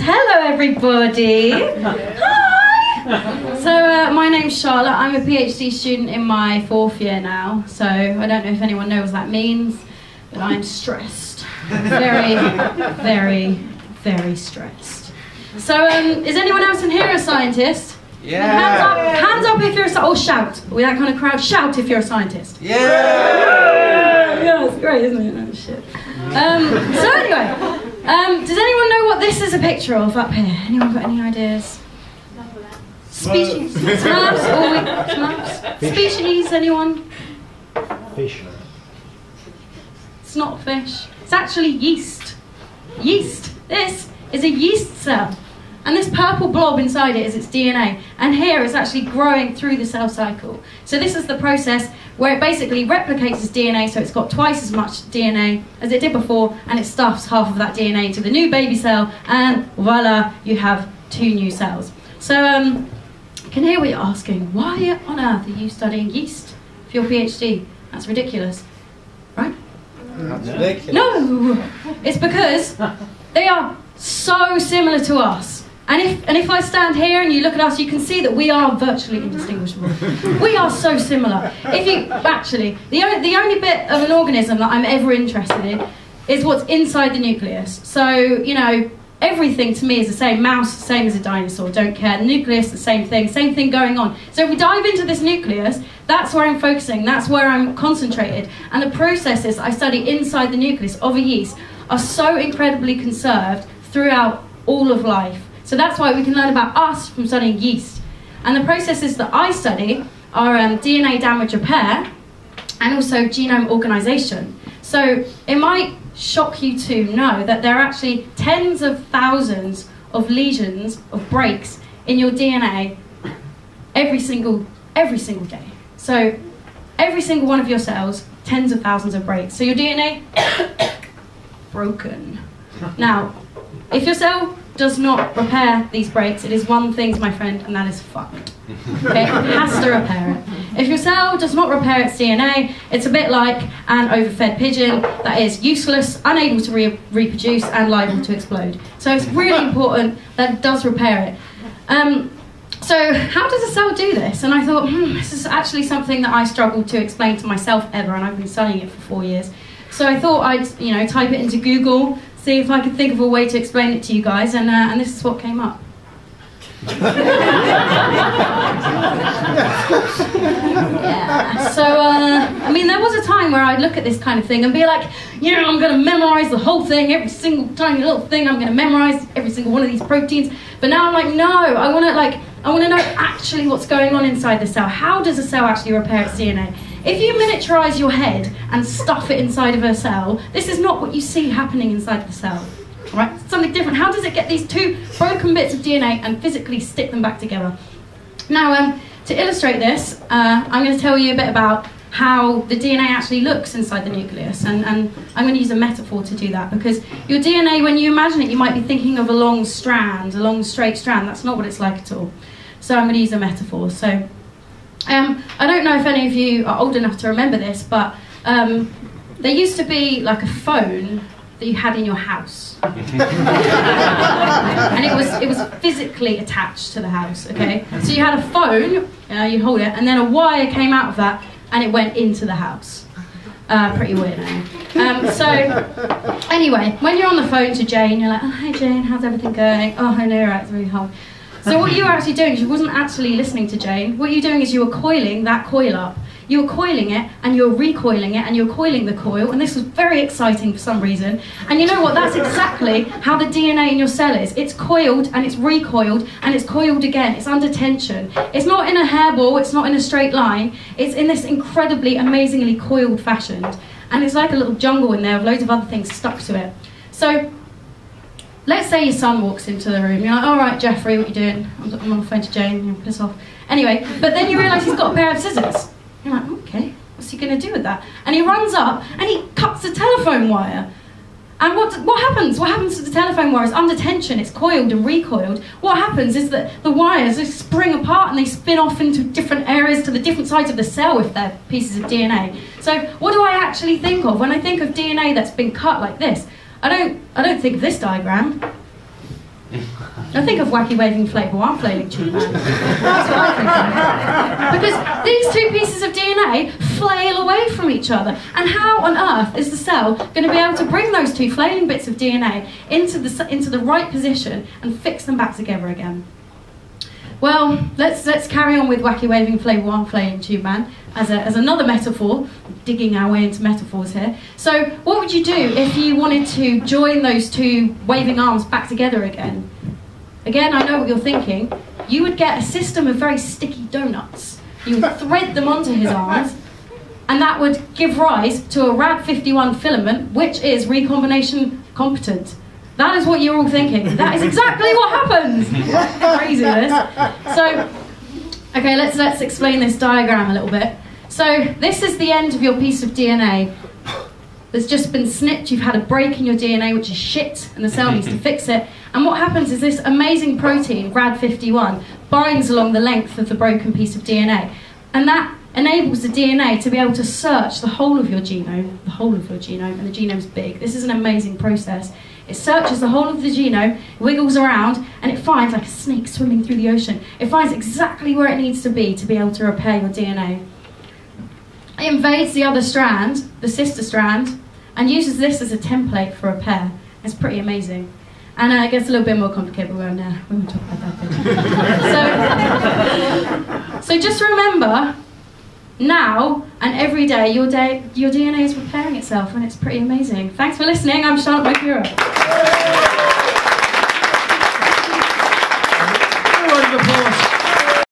Hello, everybody. Hi. So, uh, my name's Charlotte. I'm a PhD student in my fourth year now. So, I don't know if anyone knows what that means, but I'm stressed. Very, very, very stressed. So, um, is anyone else in here a scientist? Yeah. Hands up, hands up if you're a scientist. Or shout. With that kind of crowd, shout if you're a scientist. Yeah. Yeah, it's great, isn't it? Oh, shit. Um, so anyway, um, does anyone what this is a picture of up here? Anyone got any ideas? Species. Slabs? All we- slabs? Species? Anyone? Fish. It's not fish. It's actually yeast. Yeast. This is a yeast cell. And this purple blob inside it is its DNA. And here it's actually growing through the cell cycle. So this is the process where it basically replicates its DNA, so it's got twice as much DNA as it did before, and it stuffs half of that DNA into the new baby cell, and voila, you have two new cells. So um, I can hear what you're asking. Why on earth are you studying yeast for your PhD? That's ridiculous, right? That's ridiculous. No, it's because they are so similar to us. And if, and if I stand here and you look at us, you can see that we are virtually indistinguishable. we are so similar. If you actually, the only, the only bit of an organism that I'm ever interested in is what's inside the nucleus. So you know, everything to me is the same. Mouse, same as a dinosaur. Don't care. The nucleus, the same thing. Same thing going on. So if we dive into this nucleus, that's where I'm focusing. That's where I'm concentrated. And the processes I study inside the nucleus of a yeast are so incredibly conserved throughout all of life. So that's why we can learn about us from studying yeast. And the processes that I study are um, DNA damage repair and also genome organization. So it might shock you to know that there are actually tens of thousands of lesions of breaks in your DNA every single every single day. So every single one of your cells, tens of thousands of breaks. So your DNA broken. Now, if your cell does not repair these breaks, it is one thing, my friend, and that is fucked. Okay, it has to repair it. If your cell does not repair its DNA, it's a bit like an overfed pigeon that is useless, unable to re- reproduce, and liable to explode. So it's really important that it does repair it. Um, so how does a cell do this? And I thought, hmm, this is actually something that I struggled to explain to myself ever, and I've been studying it for four years. So I thought I'd, you know, type it into Google, see if I could think of a way to explain it to you guys, and, uh, and this is what came up. yeah. So, uh, I mean, there was a time where I'd look at this kind of thing and be like, you know, I'm going to memorize the whole thing, every single tiny little thing. I'm going to memorize every single one of these proteins. But now I'm like, no, I want to like, I want to know actually what's going on inside the cell. How does a cell actually repair its DNA? If you miniaturize your head and stuff it inside of a cell, this is not what you see happening inside the cell. Right? Something different. How does it get these two broken bits of DNA and physically stick them back together? Now, um, to illustrate this, uh, I'm going to tell you a bit about how the DNA actually looks inside the nucleus, and, and I'm going to use a metaphor to do that because your DNA, when you imagine it, you might be thinking of a long strand, a long straight strand. That's not what it's like at all. So I'm going to use a metaphor. So um, I don't know if any of you are old enough to remember this, but um, there used to be like a phone that you had in your house, and it was it was physically attached to the house. Okay, so you had a phone, uh, you hold it, and then a wire came out of that, and it went into the house. Uh, pretty weird, eh? Um, so, anyway, when you're on the phone to Jane, you're like, oh, hey Jane, how's everything going? Oh, I know, right, it's really hard. So what you were actually doing is you wasn't actually listening to Jane. What you're doing is you were coiling that coil up. You were coiling it and you're recoiling it and you're coiling the coil, and this was very exciting for some reason. And you know what? That's exactly how the DNA in your cell is. It's coiled and it's recoiled and it's coiled again. It's under tension. It's not in a hairball, it's not in a straight line. It's in this incredibly, amazingly coiled fashion. And it's like a little jungle in there with loads of other things stuck to it. So let's say your son walks into the room. You're like, all right, Jeffrey, what are you doing? I'm, I'm on the phone to Jane. You piss off. Anyway, but then you realise he's got a pair of scissors. You're like, okay, what's he going to do with that? And he runs up and he cuts the telephone wire. And what, what happens? What happens to the telephone wire? It's under tension, it's coiled and recoiled. What happens is that the wires they spring apart and they spin off into different areas to the different sides of the cell if they're pieces of DNA. So what do I actually think of when I think of DNA that's been cut like this? I don't, I don't think of this diagram. I think of wacky waving inflatable arm flailing tube. That's what. Because these two pieces of DNA flail away from each other. And how on earth is the cell going to be able to bring those two flailing bits of DNA into the, into the right position and fix them back together again? Well, let's let's carry on with wacky waving inflatable arm flailing tube man as, a, as another metaphor, digging our way into metaphors here. So, what would you do if you wanted to join those two waving arms back together again? Again, I know what you're thinking. You would get a system of very sticky donuts. You would thread them onto his arms, and that would give rise to a RAD51 filament, which is recombination competent. That is what you're all thinking. That is exactly what happens. Craziness. So, okay, let's let's explain this diagram a little bit. So this is the end of your piece of DNA. There's just been snipped, you've had a break in your DNA, which is shit, and the cell needs to fix it. And what happens is this amazing protein, RAD51, binds along the length of the broken piece of DNA. And that enables the DNA to be able to search the whole of your genome, the whole of your genome, and the genome's big. This is an amazing process. It searches the whole of the genome, wiggles around, and it finds, like a snake swimming through the ocean, it finds exactly where it needs to be to be able to repair your DNA. It invades the other strand, the sister strand, and uses this as a template for repair. It's pretty amazing. And uh, it gets a little bit more complicated, but we won't, uh, we won't talk about that so, so just remember, now and every day, your, day, your DNA is repairing itself, and it's pretty amazing. Thanks for listening. I'm Charlotte McEuro.